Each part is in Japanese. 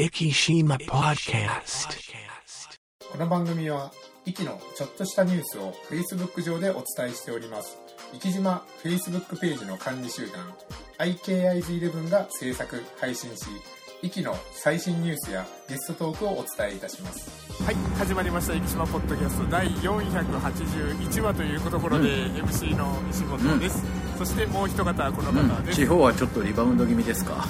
Ikishima Podcast. この番組は、イキのちょっとしたニュースを Facebook 上でお伝えしております。生き島 Facebook ページの管理集団、IKIZ11 が制作、配信し、イキの最新ニュースやゲストトークをお伝えいたします。はい始まりました「生島ポッドキャスト」第481話というところで、MC の石本です、そしてもう一方この方です、地方はちょっとリバウンド気味ですか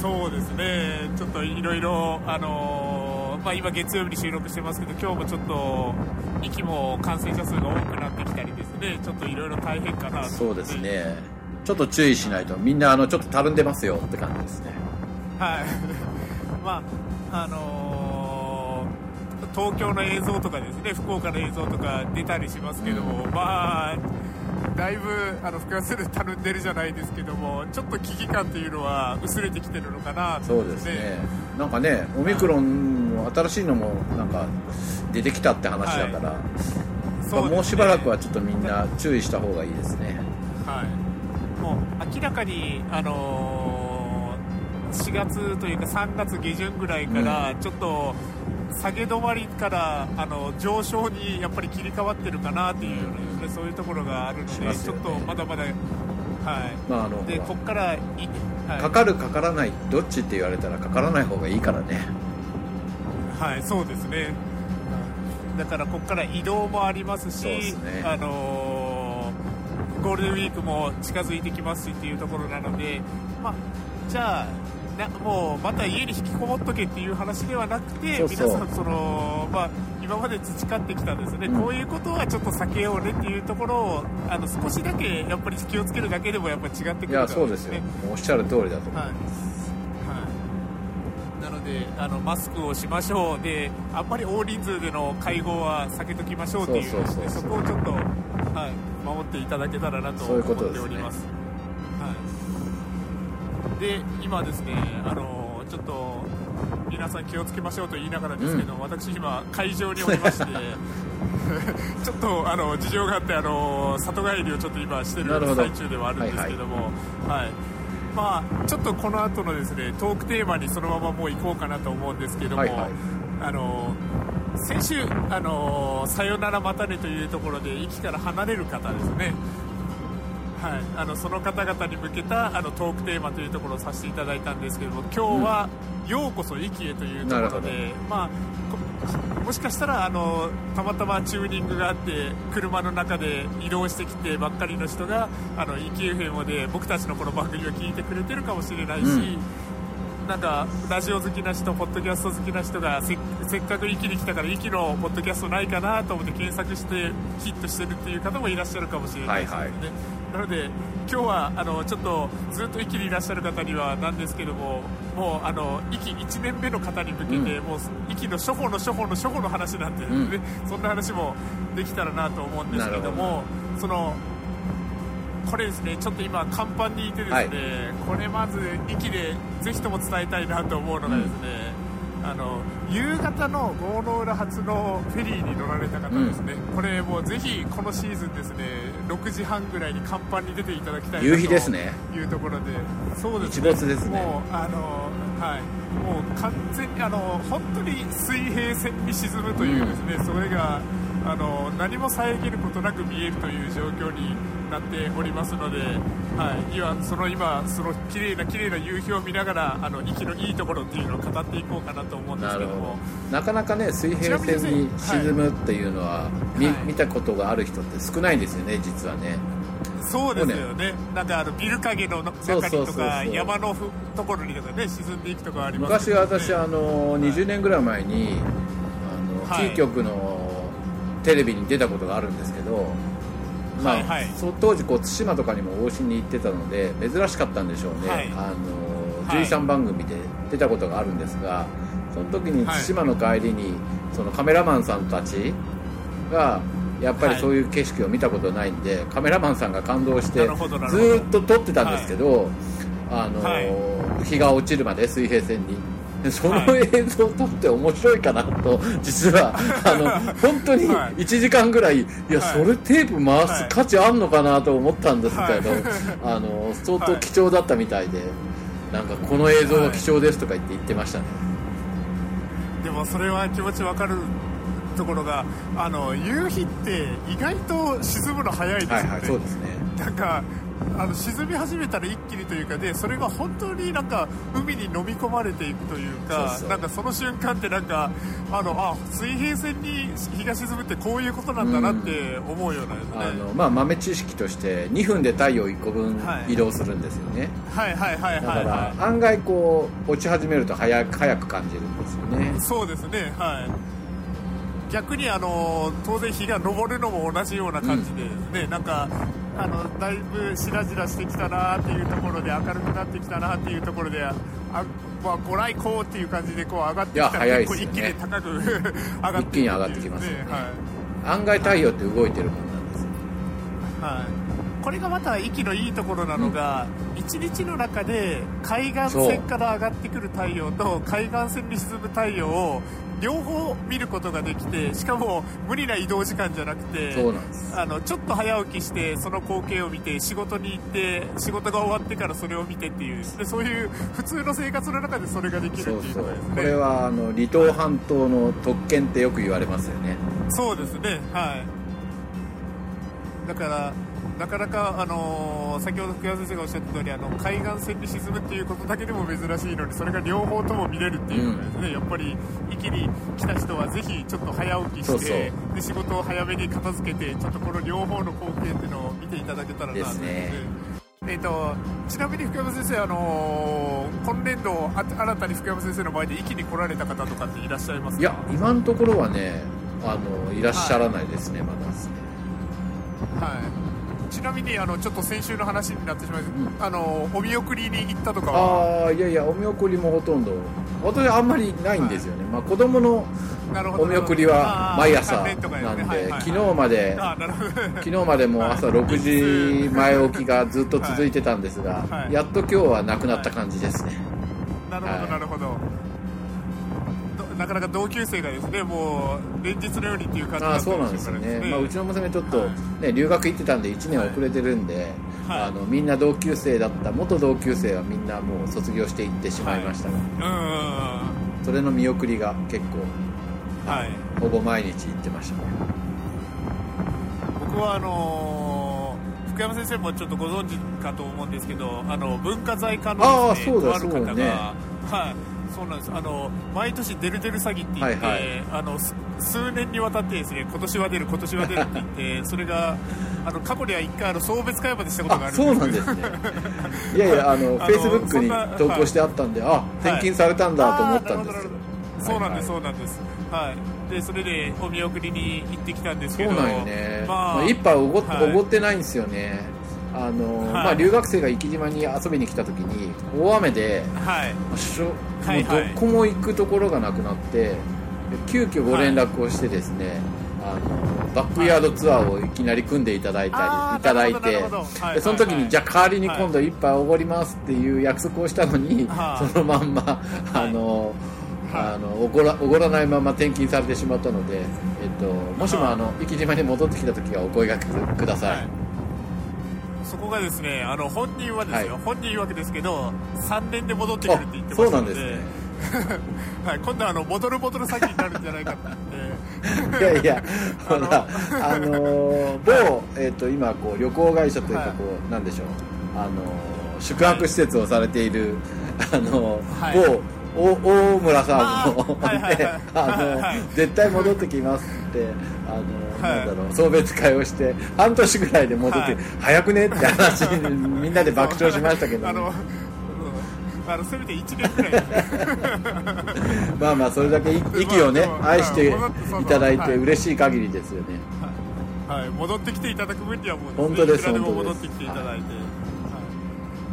そうですね。ちょっといろいろあのーまあ、今月曜日に収録してますけど今日もちょっと息も感染者数が多くなってきたりですね。ちょっといろいろ大変かなとそうですね。ちょっと注意しないと。みんなあのちょっとたるんでますよって感じですね。はい。まああのー東京の映像とかですね。福岡の映像とか出たりしますけども、まあだいぶあの福岡でたるんでるじゃないですけどもちょっと危機感というのは薄れてきてるのかなとそうですね。なんかねオミクロンも新しいのもなんか出てきたって話だから、そうですね。もうしばらくはちょっとみんな注意した方がいいですね。はい、もう明らかに、あのー4月というか3月下旬ぐらいからちょっと下げ止まりからあの上昇にやっぱり切り替わってるかなっていう、ねそういうところがあるので、ちょっとまだまだ、はい。まああのでここからい、はい。かかるかからないどっちって言われたらかからない方がいいからね。はい、そうですね。だからここから移動もありますし、ね。あのーゴールデンウィークも近づいてきますしっていうところなので、まあ、じゃあなもうまた家に引きこもっとけっていう話ではなくて皆さんその、まあ、今まで培ってきたですね、うん。こういうことはちょっと避けようねっていうところをあの少しだけやっぱり気をつけるだけでもやっぱり違ってくるいやからそうですよ。おっしゃる通りだと思いはいます、はい、なのであのマスクをしましょうであんまり大人数での会合は避けときましょうっていうそこをちょっと、はい、守っていただけたらなと思っております。はい、で今ですねあのちょっと皆さん気をつけましょうと言いながらですけど、私今会場におりまして ちょっとあの事情があってあの里帰りをちょっと今してる最中ではあるんですけども、はい。まあ、ちょっとこの後のですねトークテーマにそのままもう行こうかなと思うんですけども、はいはい。あの先週あの「さよならまたね」というところで息から離れる方ですねはい、あのその方々に向けたあのトークテーマというところをさせていただいたんですけども今日は「ようこそ駅へ」というところなるほで、まあ、こもしかしたらあのたまたまチューニングがあって車の中で移動してきてばっかりの人があの EKFM で僕たちのこの番組を聞いてくれてるかもしれないし、うん。なんかラジオ好きな人、ポッドキャスト好きな人がせせっかく息に来たから息のポッドキャストないかなと思って検索してヒットしてるっていう方もいらっしゃるかもしれないですので、ね。はいなので今日はあのちょっとずっと息にいらっしゃる方にはなんですけどももうあの息1年目の方に向けて、もう息の初歩の初歩の初歩の話なんて、ねうん。そんな話もできたらなと思うんですけどなもそのこれですねちょっと今甲板にいてですね、はい。これまず息でぜひとも伝えたいなと思うのがですね、あの夕方の郷の浦発のフェリーに乗られた方ですね、これもうぜひこのシーズンですね6時半ぐらいに甲板に出ていただきたいな夕日ですね。というところで。そうです日没ですね。もうあのはい。もう完全にあの本当に水平線に沈むというですね、それがあの何も遮ることなく見えるという状況になっておりますので、はい、今その今その綺麗な綺麗な夕日を見ながらあの息のいいところっていうのを語っていこうかなと思うんですけども。ど。なかなかね水平線に沈むっていうのは、みはい。見たことがある人って少ないんですよね実はね。そうですよね。なんかあのビル影の中にとか山のふところにとかね沈んでいくとかあります昔私はあの20年ぐらい前にあの、はい。キー局のテレビに出たことがあるんですけど、まあはいはい。当時こう対馬とかにも往診に行ってたので珍しかったんでしょうね、はい。あのはい。13番組で出たことがあるんですがその時にはい。対馬の帰りにそのカメラマンさんたちがやっぱりそういう景色を見たことないんで、カメラマンさんが感動してずっと撮ってたんですけど、あのはい。日が落ちるまで水平線に。でそのはい映像を撮って面白いかなと実はあの本当にはい。1時間ぐらいいやはい。それテープ回す価値あんのかなと思ったんですけど、はい。あの相当貴重だったみたいで、なんかこの映像が貴重ですとか言って言ってましたね、でもそれは気持ちわかるところがあの夕日って意外と沈むの早いですよね、はいはいそうですね。なんかあの沈み始めたら一気にというかでそれが本当になんか海に飲み込まれていくというかなんかその瞬間ってなんかあのあ水平線に日が沈むってこういうことなんだなって思うようなですね、あのまあ、豆知識として2分で太陽1個分はい。移動するんですよね、はいはいはいだかはい。案外こう落ち始めると早く早く感じるんですよね。いそうですねはい逆にあの当然日が昇るのも同じような感じでですね、なんかあのだいぶしらじらしてきたなっていうところで明るくなってきたなっていうところであ、まあ、ご来光っていう感じでこう上がってきたら結構一気に高く 上がって一気に上がってきますよね。はい。案外太陽って動いてるもんなんですよ。はい、これがまた息のいいところなのが、一日の中で海岸線から上がってくる太陽と海岸線に沈む太陽を両方見ることができてしかも無理な移動時間じゃなくてあのちょっと早起きしてその光景を見て仕事に行って仕事が終わってからそれを見てっていうでそういう普通の生活の中でそれができるっていうのがですね。これはあの離島半島の特権ってよく言われますよね。そうですね、はい。だから、なかなか、あのー先ほど福山先生がおっしゃった通り、あの海岸線に沈むっていうことだけでも珍しいのに、それが両方とも見れるっていうのがですね、やっぱり、壱岐に来た人はぜひちょっと早起きして、で仕事を早めに片付けて、ちょっとこの両方の光景っていうのを見ていただけたらなとですね。えー、とちなみに福山先生、あのー今年度あ新たに福山先生の前で壱岐に来られた方とかっていらっしゃいますか？いや今のところはねあのいらっしゃらないですね、まだ。ですねはい、ちなみにあのちょっと先週の話になってしまいます、うん。あのお見送りに行ったとかは？ああいやいやお見送りもほとんど。私あんまりないんですよね、まあ、子供のお見送りは毎朝なんで、ねはいはいはい。昨日まで昨日までも朝6時前起きがずっと続いてたんですが、はい。やっと今日はなくなった感じですね、なるほど、はい。なるほどかなか同級生がですねもう連日のようにっていう感じだったそうなんですよね、まあ、うちの娘ちょっと、はい。ね、留学行ってたんで1年遅れてるんで、はい。あのみんな同級生だった元同級生はみんなもう卒業していってしまいましたが、うんうんうんそれの見送りが結構はい。ほぼ毎日行ってましたね。僕はあのー福山先生もちょっとご存知かと思うんですけどあの文化財課のねあーそうだとある方が、そうね。はいそうなんです。あの毎年デルデル詐欺って言って、はいはい。あのす数年にわたってですね今年は出る今年は出るって言って それがあの過去には一回あの送別会までしたことがああるそうなんですね。いやいやあのフェイスブックに投稿してあったんで、あ転勤されたんだと思ったんですけど、そうなんです、はいそうなんです。はい。でそれでお見送りに行ってきたんですけどそうなんよね、まあまあ、一杯おご,、はい。おごってないんですよねあの、はい。まあ、留学生が生島に遊びに来た時に大雨ではい。もうどこも行くところがなくなってで急遽ご連絡をしてですね、あのバックヤードツアーをいきなり組んでいただいたり、いただいてその時に、じゃあ代わりに今度一杯おごりますっていう約束をしたのに、はい。そのまんま、あのはい。あのおごらおごらないまま転勤されてしまったので、えっと、もしもはい。あの生島に戻ってきた時はお声掛けくださいそこがですねあの本人はですよ、はい。本人曰くですけど3年で戻ってくるって言ってまそうしたのでなんですね。はい、今度はあの戻る戻る詐欺になるんじゃないかっていやいや、ほら、あのー某、えっ、と、今、こう、旅行会社というか、はい。こう、なんでしょう。あのー宿泊施設をされている、あのーはい。某、お大村さんも、あ の絶対戻ってきますって、あのなんだろう、送別会をして、半年ぐらいで戻って、はい。早くねって話に、みんなで爆笑しましたけど、あの、うん。あのせめて1年くらい。まあまあ、それだけい息をね愛していただいてはい。嬉しい限りですよね。はい、戻ってきていただく分にはもう本当です本当です。戻ってきていただいて、はい、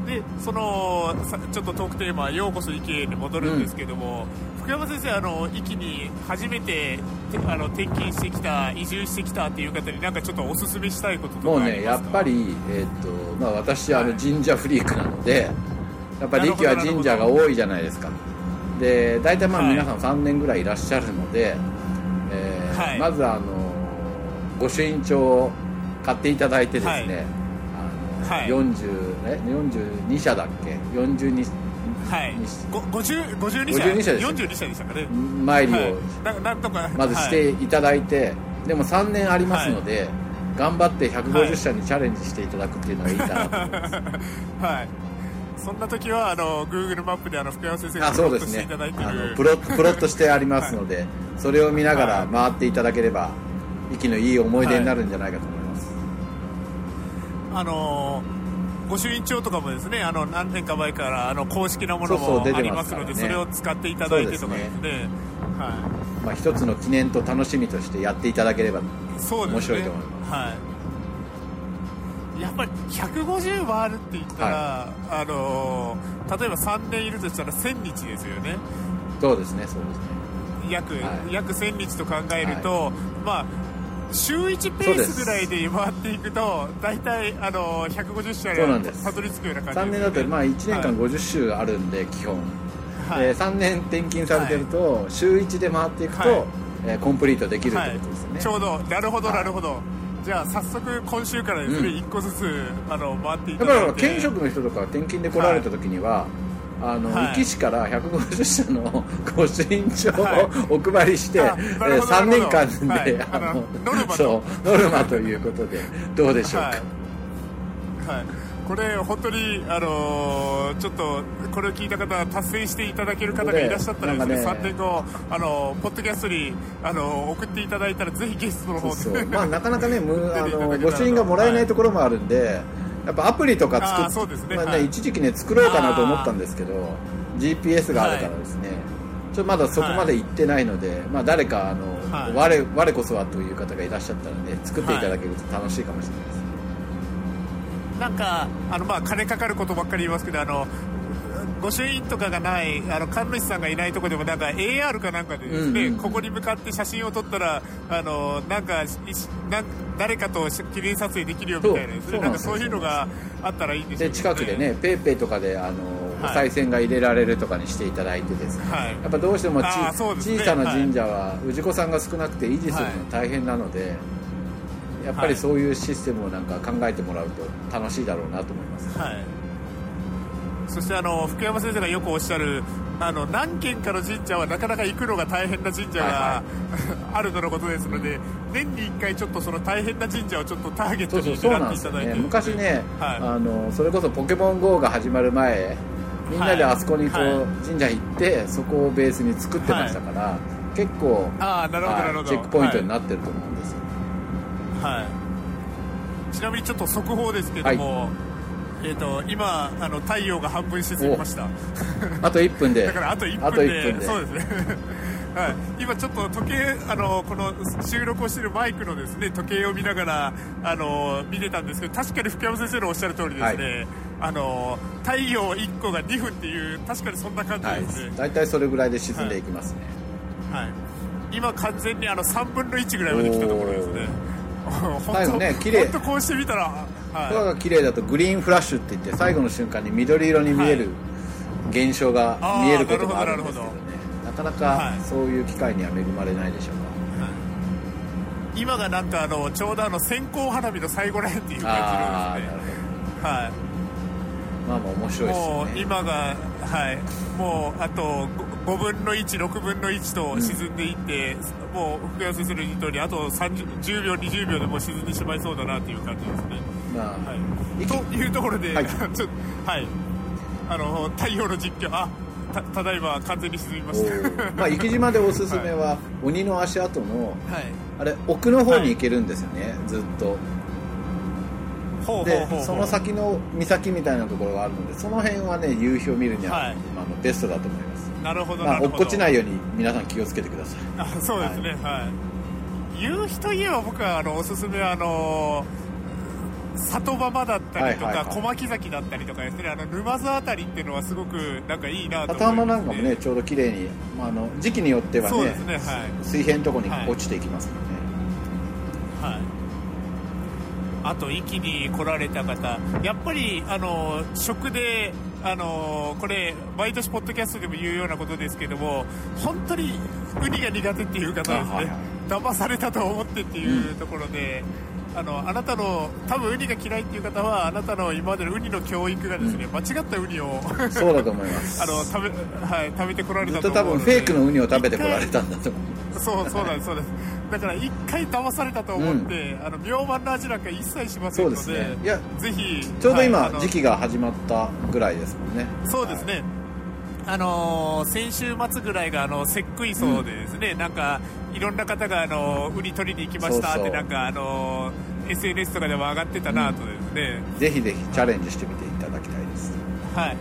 でそのさちょっとトークテーマ「ようこそ池へ」に戻るんですけども、福山先生あの壱に初めててあの転勤してきた移住してきたっていう方になんかちょっとおすすめしたいことともうね、かありますか？やっぱり、えっとまあ、私あのはい。神社フリークなので、やっぱりなるほど力は神社が多いじゃないですか。で大体まあはい。皆さん3年ぐらいいらっしゃるので、えーはい。まずあの御朱印帳を買っていただいてですね、あのはい。40え42社だっけ？42はい。にしご50 52社52社でした42社でしたかね。参りをはい。ななんとかまずしていただいて、でも3年ありますので、頑張って150社にチャレンジしていただくっていうのがいいかなと。思います、はい、はい。そんな時はあの Google マップであの福山先生あにプロットしてそうですね。いただいてあのるプロプロットしてありますので、それを見ながら回っていただければ息のいい思い出になるんじゃないかと思います、あの御朱印帳とかもですねあの何年か前からあの公式なものもありますすのでそれを使っていただいてとかですね。はまあ、一つの記念と楽しみとしてやっていただければ面白いと思います。はい、やっぱり150回るって言ったら、あの例えば3年いるとしたら1000日ですよね。そうですねそうですね。約,、はい。約1000日と考えると、まあ週1ペースぐらいで回っていくと大体あの150社そうなんでたどり着くような感じ3年だとまあ1年間はい50週あるんで基本、はい。で3年転勤されてると、週1で回っていくと、はい。えーコンプリートできるってことですよね、ちょうどなるほどはい。なるほど、じゃあ早速今週からですね、うん。1個ずつあの回っていただからだいて県職の人とか転勤で来られた時には、あのはい。壱岐市から150社の 御朱印帳はい。をお配りして、あえなるほど3年間で、はい。あのノルマと。そうノルマということでどうでしょうか、はい、はい、これ本当にあのーちょっとこれを聞いた方は達成していただける方がいらっしゃったらですねね。3年後あのポッドキャストにあの送っていただいたらぜひゲストの方で。まあ、なかなかねむあの 御朱印がもらえないところもあるんで、やっぱアプリとか作っそうですね。まあねはい。一時期ね作ろうかなと思ったんですけど GPS があるからですね、ちょっとまだそこまで行ってないので、まあ、誰かあの、はい。我我こそはという方がいらっしゃったらね作っていただけると楽しいかもしれないです、なんかあのまあ金かかることばっかり言いますけどあの御朱印とかがないあの神主さんがいないところでもなんか AR かなんかでですね、うん。うんここに向かって写真を撮ったらあのなんかいなん誰かと記念撮影できるよみたいなそなんかそういうのがあったらいいんですよで近くでねペイペイとかであの、お賽銭が入れられるとかにしていただいてですね、はい。やっぱどうしてもね。小さな神社は氏子さんが少なくて維持するの大変なので、やっぱりそういうシステムをなんか考えてもらうと楽しいだろうなと思います、はい、そしてあの福山先生がよくおっしゃるあの何軒かの神社はなかなか行くのが大変な神社が、はあるとのことですので年に1回ちょっとその大変な神社をちょっとターゲットに狙っなんですよねて。いただいて昔ね、はい。あのそれこそポケモン GO が始まる前みんなであそこにこう、はい。神社行ってそこをベースに作ってましたから、結構ああなるほどなるほど、はいチェックポイントになってると思うんですよ、はい、はい。ちなみにちょっと速報ですけども、えー、と今あの太陽が半分沈みました。あと1分で。だからあと1あと分で1分で。そうですね。はい、今ちょっと時計あのこの収録をしているマイクのですね時計を見ながらあの見てたんですけど確かに福山先生のおっしゃる通りですね、あの太陽1個が2分っていう確かにそんな感じはいですね、大体それぐらいで沈んでいきますね、はい。今完全にあの3分の1ぐらいまで来たところですね。最後ね綺麗。本当こうしてみたら、空はが綺麗だとグリーンフラッシュって言って最後の瞬間に緑色に見える現象が見えることもあるんですけどね、なかなかはいそういう機会には恵まれないでしょうい、今がなんかあのちょうどあの線香花火の最後らへんっていう感じなんーなるですねはい。まあまあ面白いですもう今が、はい、もうあと 5, 分の1、6分の1と沈んでいって、もう福山先生の言う通り、あと30 10秒、20秒でもう沈んでしまいそうだなという感じですね。まあ、はい、というところで、はい。ちょっとはい、あの太陽の実況、あたただいま完全に沈みまおした。ーまあ、生島でおすすめは、鬼の足跡のはい。あれ奥の方に行けるんですよね、ずっと。でその先の岬みたいなところがあるのでその辺はね夕日を見るには、はい。まあ、あのベストだと思います。なるほど、まあ。落っこちないように皆さん気をつけてください。あそうですね、はい。夕日といえば僕はあのおすすめはあの里場だったりとか、はいはいはい。小牧崎だったりとかですね、あの沼津あたりっていうのはすごくなんかいいなと思います、片浜なんかもねちょうど綺麗に、まあ、あの時期によってはねそうですね、はい。水平のところに落ちていきますので、はい、あと、壱岐に来られた方、やっぱりあの食で、あのこれ、毎年、ポッドキャストでも言うようなことですけども、本当にウニが苦手っていう方ですね、あはいはい。騙されたと思ってっていうところで、あのあなたの多分ウニが嫌いっていう方はあなたの今までのウニの教育がですね、間違ったウニをそうだと思います。あの食べ,、はい、食べてこられずっと多たと思うので分フェイクのウニを食べてこられたんだと思う。そうそうなんですそうです。だから一回騙されたと思って、あの妙満の味なんか一切しませんのでそうですね。いやぜひちょうど今、はい時期が始まったぐらいですもんね。そうですね、あのー先週末ぐらいがあの節句磯でですね、なんかいろんな方があのウニ取りに行きましたそうそう。ってなんかあのー SNS とかでも上がってたなとですね、ぜひぜひチャレンジしてみていただきたいです。はい。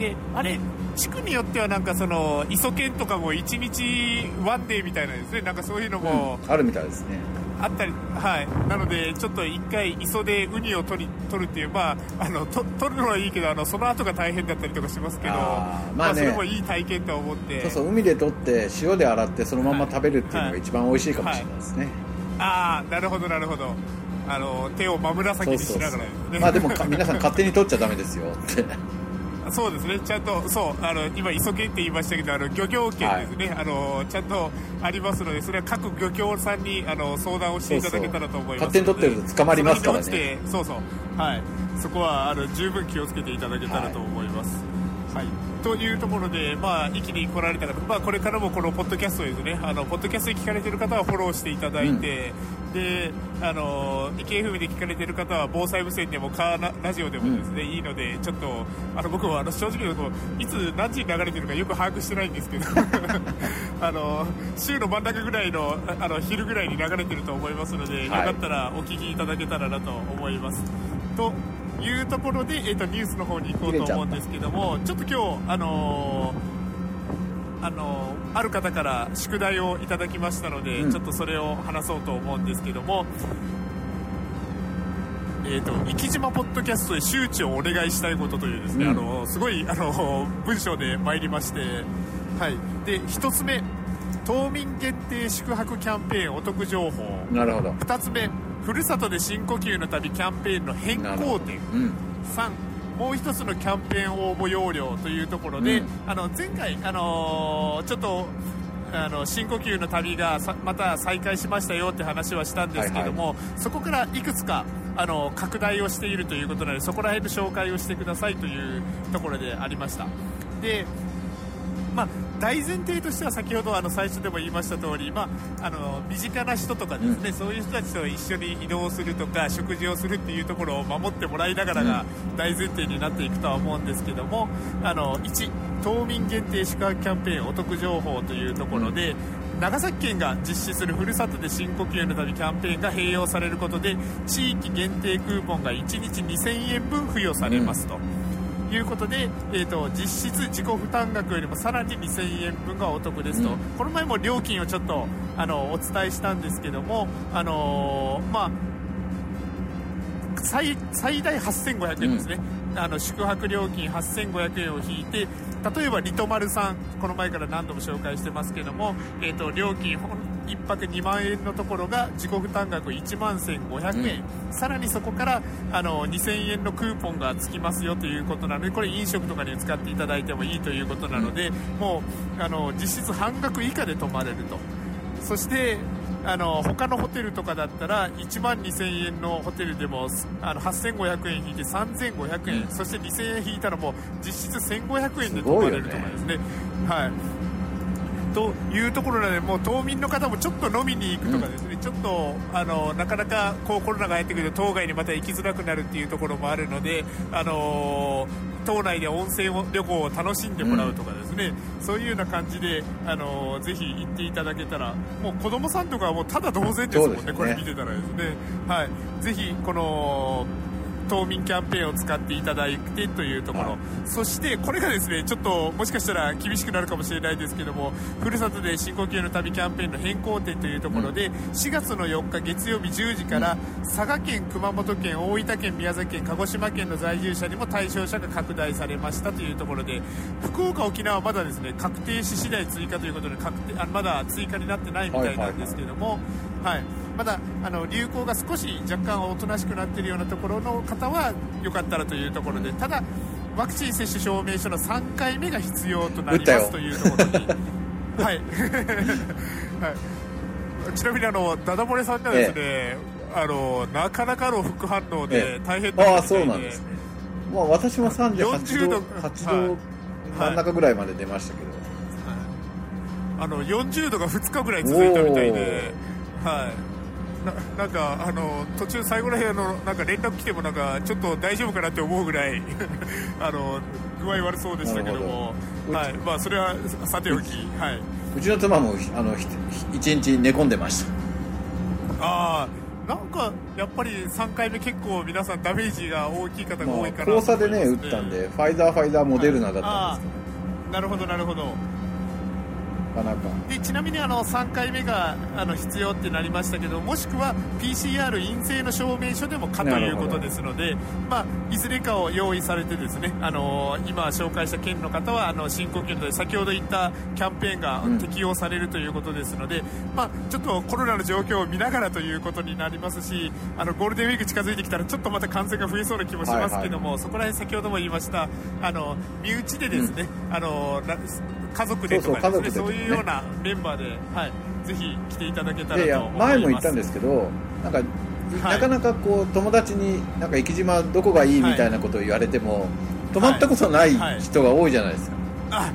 であれ地区によってはなんかその磯犬とかも1日ワンデーみたいなですねなんかそういうのも。あるみたいですねあったり、はい、なのでちょっと一回磯でウニを取り取るっていうまああのと取るのはいいけどあのその後が大変だったりとかしますけどあーまあね。それもいい体験と思って。そうそう海で取って塩で洗ってそのまま食べるっていうのが一番美味しいかもしれないですね、ああなるほどなるほど。あの手を真紫にしながら。ねまあでもか皆さん勝手に取っちゃダメですよってそうですね。ちゃんとそうあの今磯犬って言いましたけどあの漁業権ですね、あのちゃんとありますのでそれは各漁協さんにあの相談をしていただけたらと思います勝手に取ってると捕まりますからね。そそうそう。はい。そこはあの十分気をつけていただけたらと思います、はいというところで、まあ、駅に来られた方、まあ、これからもこのポッドキャストですね、あのポッドキャストで聞かれている方はフォローしていただいて、で、あの、駅 FM で聞かれている方は防災無線でもカーナラジオでもですね、いいので、ちょっと、あの、僕はあの正直言うと、いつ何時に流れてるかよく把握してないんですけど、あの、週の真ん中ぐらいの、ああの、昼ぐらいに流れてると思いますので、よかったらお聞きいただけたらなと思います。というところで、えっとニュースの方に行こうと思うんですけどもちょっと今日あのーあのーある方から宿題をいただきましたので、うん。ちょっとそれを話そうと思うんですけどもえー、と生島ポッドキャストで周知をお願いしたいことというですね、うん。あのすごいあの文章で参りまして、はい、で1つ目島民限定宿泊キャンペーンお得情報。なるほど。2つ目ふるさとで深呼吸の旅キャンペーンの変更点。うん。3もう一つのキャンペーン応募要領というところで、うん。あの前回、あのーちょっとあの深呼吸の旅がさまた再開しましたよって話はしたんですけども、そこからいくつかあの拡大をしているということなのでそこら辺の紹介をしてくださいというところでありました。でまあ、大前提としては先ほどあの最初でも言いました通り、まあ、あの身近な人とかですね、そういう人たちと一緒に移動するとか食事をするっていうところを守ってもらいながらが大前提になっていくとは思うんですけどもあの1島民限定宿泊キャンペーンお得情報というところで、長崎県が実施するふるさとで深呼吸の旅キャンペーンが併用されることで地域限定クーポンが1日2000円分付与されますと。いうことで、えー、と実質自己負担額よりもさらに2000円分がお得ですと、うん。この前も料金をちょっとあのお伝えしたんですけども、あのーまあ、最最大8500円ですね、あの宿泊料金8500円を引いて例えばリトマルさんこの前から何度も紹介してますけども、えー、と料金1泊2万円のところが自己負担額1万1500円、さらにそこからあの2000円のクーポンがつきますよということなのでこれ飲食とかに使っていただいてもいいということなので、もうあの実質半額以下で泊まれると。そしてあの他のホテルとかだったら1万2000円のホテルでもあの8500円引いて3500円、そして2000円引いたらもう実質1500円で泊まれるとかですね。はいというところなので、もう島民の方もちょっと飲みに行くとかですね、ちょっとあのなかなかこうコロナがやってくると島外にまた行きづらくなるっていうところもあるので、あの島内で温泉旅行を楽しんでもらうとかですね、そういうような感じで、あのぜひ行っていただけたら、もう子供さんとかはもうただ同然ですもんね、ね。これ見てたらですね、はい、ぜひこの島民キャンペーンを使っていただいてというところ、はいそしてこれがですねちょっともしかしたら厳しくなるかもしれないですけどもふるさとで深呼吸の旅キャンペーンの変更点というところで、4月の4日月曜日10時から佐賀県、熊本県、大分県、宮崎県、鹿児島県の在住者にも対象者が拡大されましたというところで福岡、沖縄はまだですね確定し次第追加ということで確定あまだ追加になってないみたいなんですけども。はいまだあの流行が少し若干おとなしくなっているようなところの方はよかったらというところでただ、ワクチン接種証明書の3回目が必要となりますというところに、はい。はい、ちなみにあのダダ漏れさんがですね、あのなかなかの副反応ええ。で大変だったみたいで、ああそうなんですね。まあ私も38 40度度8度真ん中ぐらいまで出ましたけど、あの40度が2日ぐらい続いたみたいで、はい、ななんかあの途中、最後らへんのなんか連絡来てもなんかちょっと大丈夫かなって思うぐらい あの具合悪そうでしたけども、なはい。まあ、それはさておき、はい。うちの妻もあ一日寝込んでました。あーなんかやっぱり3回目、結構皆さんダメージが大きい方が多いかなと交差でね打ったんでファイザーファイザーモデルナだったんあですーなるほど、なるほど。かなか。でちなみにあの3回目があの必要ってなりましたけどもしくは PCR 陰性の証明書でもかということですので、まあ、いずれかを用意されてですねあの今紹介した県の方はあの新呼吸で先ほど言ったキャンペーンがうん。適用されるということですので、まあ、ちょっとコロナの状況を見ながらということになりますしあのゴールデンウィーク近づいてきたらちょっとまた感染が増えそうな気もしますけども、そこら辺先ほども言いましたあの身内でですね、あのな家族でとかですねそうそう家族でとかね。そういうようなメンバーで、はい、ぜひ来ていただけたらでいやと思います。前も言ったんですけどなんか、はい。なかなかこう友達になんか生島どこがいいみたいなことを言われても、泊まったことないはい人が多いじゃないですか、あ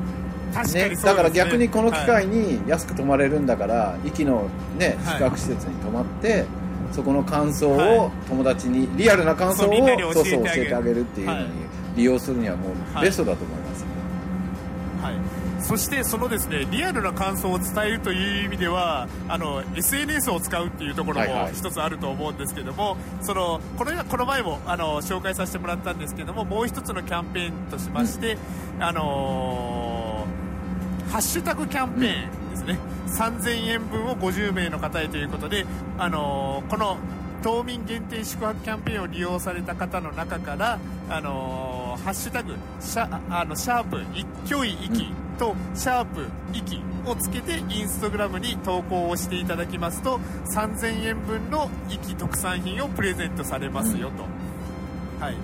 確かにだから逆にこの機はい。会に安く泊まれるんだから壱岐の、ね、はい。宿泊施設に泊まって、そこの感想はを友達にリアルな感想をそうそうそうえてあげる。教えてあげるっていうのにはい。利用するにはもうはいベストだと思います、はい、そしてそのですねリアルな感想を伝えるという意味ではあの SNS を使うっていうところはいはい。も一つあると思うんですけども、そのこれはこの前もあの紹介させてもらったんですけどももう一つのキャンペーンとしまして、あのーハッシュタグキャンペーンですね、3000円分を50名の方へということで、あのーこの島民限定宿泊キャンペーンを利用された方の中から、あのーハッシュタグシャあのシャープ一挙一息とシャープ息をつけてインスタグラムに投稿をしていただきますと3000円分の息特産品をプレゼントされますよと。はい。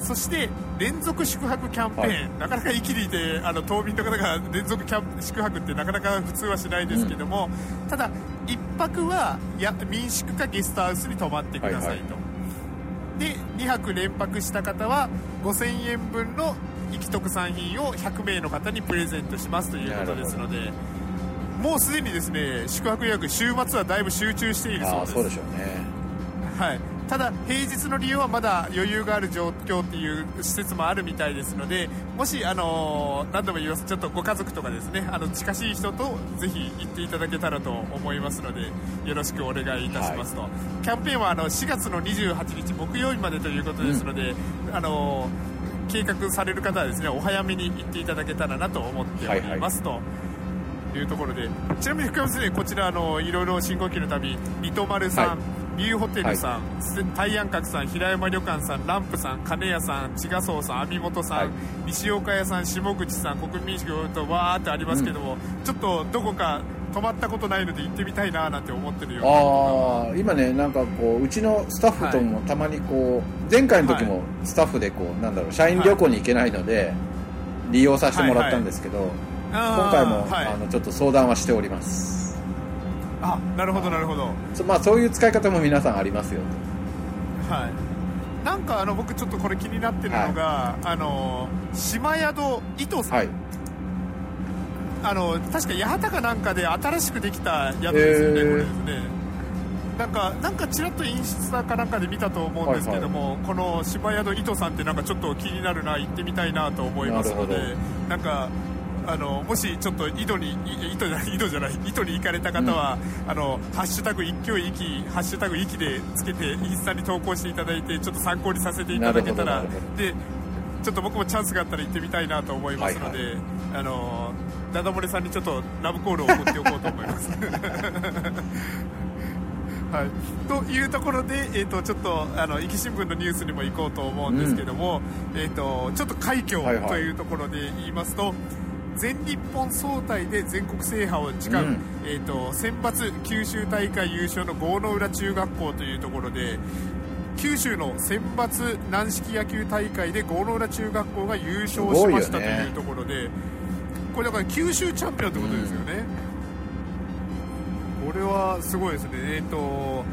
そして連続宿泊キャンペーン、はい。なかなか生きにいてあの島民の方が連続キャン宿泊ってなかなか普通はしないですけども、ただ1泊はや民宿かゲストハウスに泊まってくださいと、で2泊連泊した方は5000円分の生き特産品を100名の方にプレゼントしますということですのでもうすでにですね宿泊予約週末はだいぶ集中しているそうです。そうでしょうね。はい、ただ、平日の利用はまだ余裕がある状況っていう施設もあるみたいですのでもし、あのー何度も言いますちょっとご家族とかですねあの近しい人とぜひ行っていただけたらと思いますのでよろしくお願いいたしますと、キャンペーンはあの4月の28日木曜日までということですので、あのー計画される方はですねお早めに行っていただけたらなと思っておりますと。いうところでちなみに福山先生こちらあのいろいろ深呼吸の旅リトマルさん、はい。ビューホテルさん、大安閣さん、平山旅館さん、ランプさん、金谷さん、千賀荘さん、網本さん、はい。西岡屋さん、下口さん、国民宿とわーってありますけども、ちょっとどこか泊まったことないので行ってみたいななんて思ってるようなああ今ねなんかこううちのスタッフともたまにこう前回の時もスタッフでこうなんだろう社員旅行に行けないので利用させてもらったんですけど今今回もはい、あのちょっと相談はしております。あなるほどなるほど。そまあそういう使い方も皆さんありますよ。はい。なんかあの僕ちょっとこれ気になってるのが、あの島宿伊藤さん、はいあの確か八幡かなんかで新しくできた宿ですよね、へー。これですね。なんかなんかちらっとインスタかなんかで見たと思うんですけども、この島宿伊藤さんってなんかちょっと気になるな行ってみたいなと思いますのでなんかあのもしちょっと井戸にい井戸じゃない井戸じゃない井戸に行かれた方は、あのハッシュタグ一挙一気ハッシュタグ息でつけてインスタに投稿していただいてちょっと参考にさせていただけたらでちょっと僕もチャンスがあったら行ってみたいなと思いますので、はい。あのダダ漏れさんにちょっとラブコールを送っておこうと思います。はい、というところで、えー、とちょっとあの壱岐新聞のニュースにも行こうと思うんですけども、えー、とちょっと快挙はいはい。というところで言いますと、全日本総体で全国制覇を誓う、うん。えー、と選抜九州大会優勝の郷ノ浦中学校というところで九州の選抜軟式野球大会で郷ノ浦中学校が優勝しましたというところで、これだから九州チャンピオンってことですよね、これはすごいですね、えー、と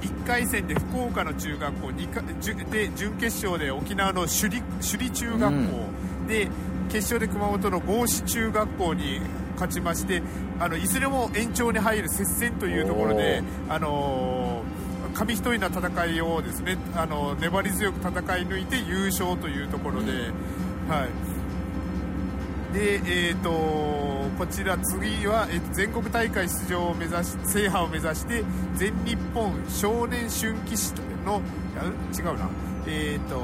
1回戦で福岡の中学校で準決勝で沖縄の首里首里中学校、で決勝で熊本の合志中学校に勝ちましてあのいずれも延長に入る接戦というところで、あのー紙一重な戦いをですねあの粘り強く戦い抜いて優勝というところで、はい、で、えー、とこちら次は、えーと全国大会出場を目指し制覇を目指して全日本少年春季史のあ違うな。えっ、と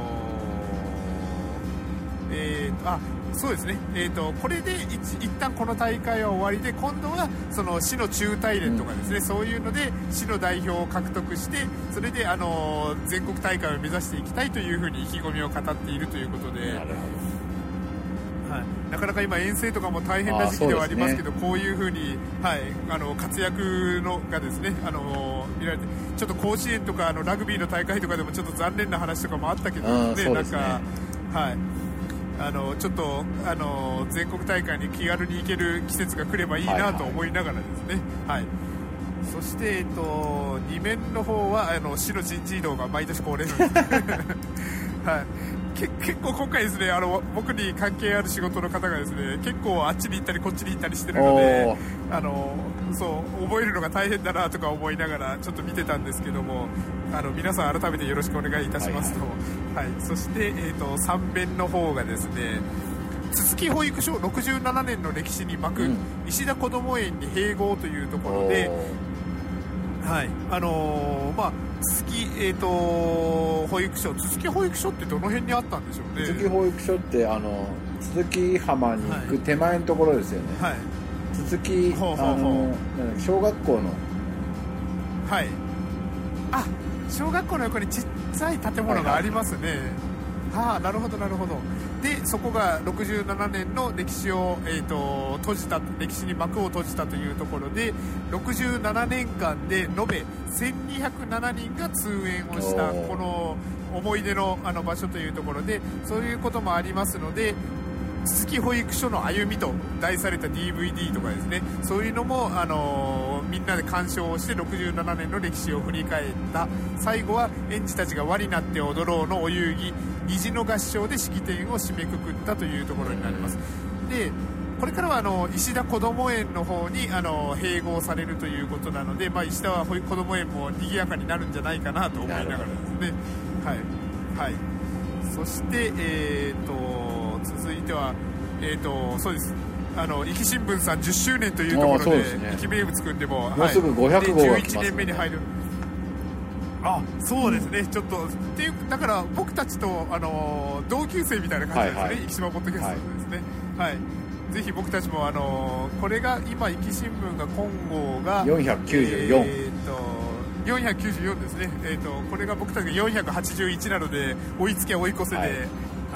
えーとあそうですね、えー、とこれで一一旦この大会は終わりで今度はその市の中大連とかですね、そういうので市の代表を獲得してそれで、あのー全国大会を目指していきたいというふうに意気込みを語っているということで。なかなか今、遠征とかも大変な時期ではありますけど、こういうふうに、はい、あの活躍のがですねあの見られて、ちょっと甲子園とかあのラグビーの大会とかでもちょっと残念な話とかもあったけど、あーそうですね。なんか、はい、あのちょっとあの全国大会に気軽に行ける季節が来ればいいなと思いながらですね。はい。そして、えっと、2面の方はあの市の人事異動が毎年恒例なんです、はい、け結構今回ですねあの僕に関係ある仕事の方がですね結構あっちに行ったりこっちに行ったりしてるのであのそう覚えるのが大変だなとか思いながらちょっと見てたんですけどもあの皆さん改めてよろしくお願いいたしますと、はいそして、えっと3面の方がですね筒木保育所67年の歴史に幕、うん。石田こども園に併合というところで、はい、あのーまあ、鈴木、えー、と保育所、鈴木保育所ってどの辺にあったんでしょうね。鈴木保育所ってあの鈴木浜に行く手前のところですよね、はい、鈴木あの小学校の。はい、あ小学校の横にちっちゃい建物がありますね。はあ、なるほど、なるほど。で、そこが67年の歴史を、えー、と閉じた、歴史に幕を閉じたというところで、67年間で延べ1207人が通園をした、この思い出のあの場所というところで、そういうこともありますので、鈴木保育所の歩みと題された DVD とかですね。そういうのも、あのみんなで鑑賞をして67年の歴史を振り返った。最後は園児たちが輪になって踊ろうのお遊戯。虹の合唱で式典を締めくくったというところになります。でこれからはあの石田こども園の方にあの併合されるということなので、まあ、石田はこども園も賑やかになるんじゃないかなと思いながらですね。はい、はい、そして、えー、と続いては、えー、とそうです。あの壱岐新聞さん10周年というところで壱岐名物くんでももうすぐ500号でが来ね。11年目に入る。あそうですね、ちょっとっていうだから僕たちとあの同級生みたいな感じですね、はいはい。島ポッドキャストですね。はい、ぜひ僕たちもあのこれが今壱岐新聞が今号が494えーと494ですね、えー、とこれが僕たちが481なので追いつけ追い越せで、はい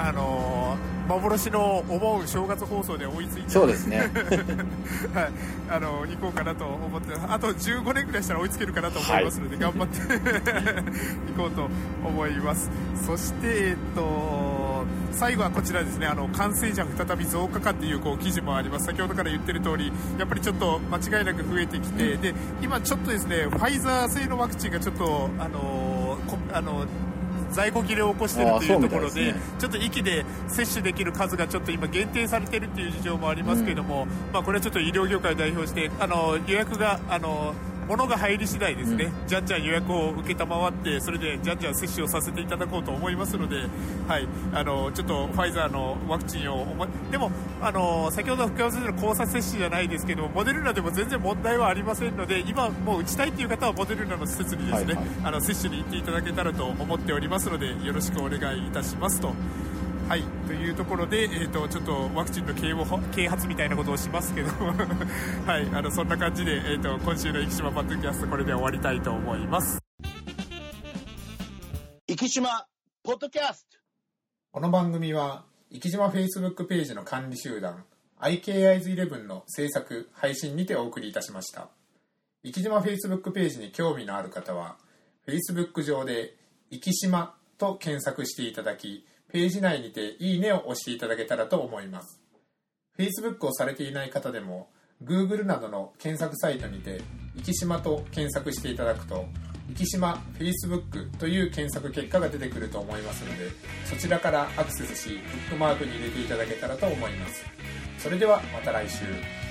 あのー幻の思う正月放送で追いついて。そうですね。はい、あの行こうかなと思って。あと15年ぐらいしたら追いつけるかなと思いますので、頑張って。行こうと思います。そして、えっと、最後はこちらですね。あの感染者再び増加かっていうこう記事もあります。先ほどから言ってる通りやっぱりちょっと間違いなく増えてきて、で今ちょっとですねファイザー製のワクチンがちょっとあのこあの在庫切れを起こしているというところでちょっと息で接種できる数がちょっと今限定されているという事情もありますけども、まあ、これはちょっと医療業界を代表してあの予約があの物が入り次第ですね、じゃんじゃん予約を受けたまわってそれでじゃんじゃん接種をさせていただこうと思いますので、はい、あのちょっとファイザーのワクチンをでもあの先ほど福山先生の交差接種じゃないですけどモデルナでも全然問題はありませんので今もう打ちたいという方はモデルナの施設にですね、はいはい。あの接種に行っていただけたらと思っておりますのでよろしくお願いいたしますと。はい、というところで、えー、とちょっとワクチンの啓蒙啓発みたいなことをしますけど、はい、あのそんな感じで、えー、と今週の生島パッドキャストこれで終わりたいと思います。生島ポッドキャストこの番組は生島 Facebook ページの管理集団 IKIs11 の制作配信にてお送りいたしました生島 Facebook ページに興味のある方は Facebook 上で「生島」と検索していただきページ内にて「いいね」を押していただけたらと思います。Facebook をされていない方でも Google などの検索サイトにて「生島」と検索していただくと生島 Facebook という検索結果が出てくると思いますのでそちらからアクセスしブックマークに入れていただけたらと思います。それではまた来週。